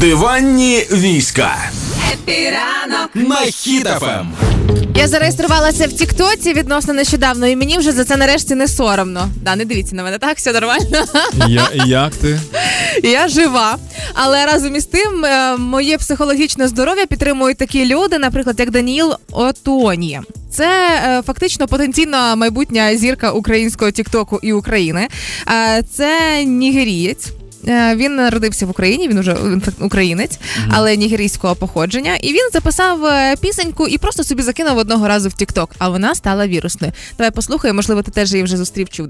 Диванні війська Е, піранок на Хіт FM. Я зареєструвалася в Тіктоці відносно нещодавно, і мені вже за це нарешті не соромно. Да, не дивіться на мене, так все нормально. Я, як ти? Я жива. Але разом із тим, е, моє психологічне здоров'я підтримують такі люди, наприклад, як Даніїл Отоні. Це е, фактично потенційна майбутня зірка українського Тіктоку і України. Е, це нігерієць. Е, Він народився в Україні, він уже українець, але нігерійського походження. І він записав е, пісеньку і просто собі закинув одного разу в Тікток, а вона стала вірусною. Давай послухаємо, можливо, ти теж її вже зустрів чув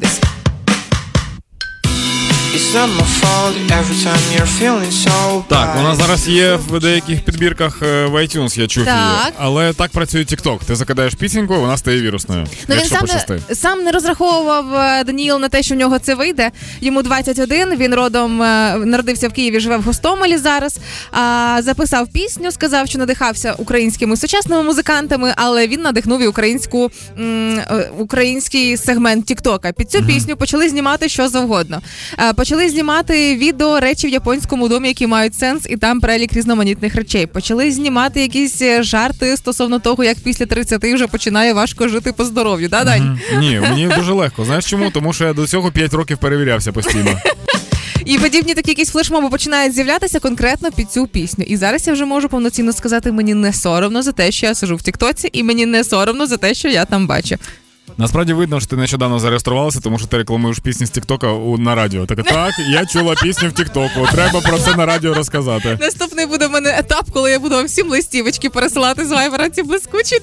Так, вона зараз є в деяких підбірках е, в iTunes, я чув Так. її. Але так працює TikTok. Ти закидаєш пісеньку, вона стає вірусною. Ну він сам не, сам не розраховував е, Даніїл на те, що в нього це вийде. Йому 21, Він родом е, народився в Києві, живе в Гостомелі зараз. А, записав пісню, сказав, що надихався українськими сучасними музикантами, але він надихнув і українську м, український сегмент Тіктока. Під цю пісню почали знімати що завгодно. Почали знімати відео речі в японському домі, які мають сенс, і там перелік різноманітних речей. Почали знімати якісь е, жарти стосовно того, як після 30 вже починає важко жити по здоров'ю. Да, Дань? Мгм. Ні, мені дуже легко. Знаєш чому? Тому що я до цього 5 років перевірявся постійно. І подібні такі якісь флешмоби починають з'являтися конкретно під цю пісню. І зараз я вже можу повноцінно сказати, мені не соромно за те, що я сижу в Тіктоці, і мені не соромно за те, що я там бачу. Насправді видно, що ти нещодавно зареєструвалася, тому що ти рекламуєш пісні з Тіктока на радіо. Так, так, я чула пісню в Тіктоку. Треба про це на радіо розказати. Наступний буде в мене етап, коли я буду вам всім листівочки пересилати з вайбера ці блискучі.